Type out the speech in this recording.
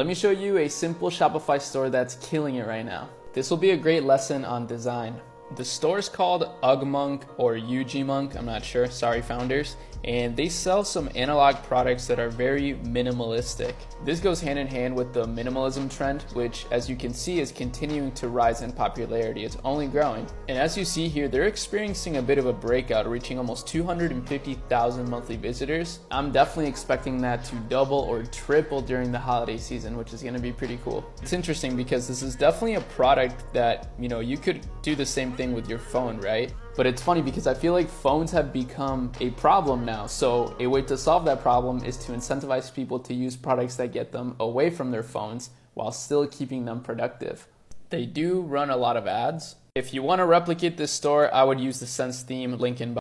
Let me show you a simple Shopify store that's killing it right now. This will be a great lesson on design. The store is called Ugmonk or UGMonk, I'm not sure, sorry founders, and they sell some analog products that are very minimalistic. This goes hand in hand with the minimalism trend, which as you can see is continuing to rise in popularity. It's only growing. And as you see here, they're experiencing a bit of a breakout, reaching almost 250,000 monthly visitors. I'm definitely expecting that to double or triple during the holiday season, which is gonna be pretty cool. It's interesting because this is definitely a product that, you know, you could do the same thing with your phone, right? But it's funny because I feel like phones have become a problem now. So, a way to solve that problem is to incentivize people to use products that get them away from their phones while still keeping them productive. They do run a lot of ads. If you want to replicate this store, I would use the Sense theme link in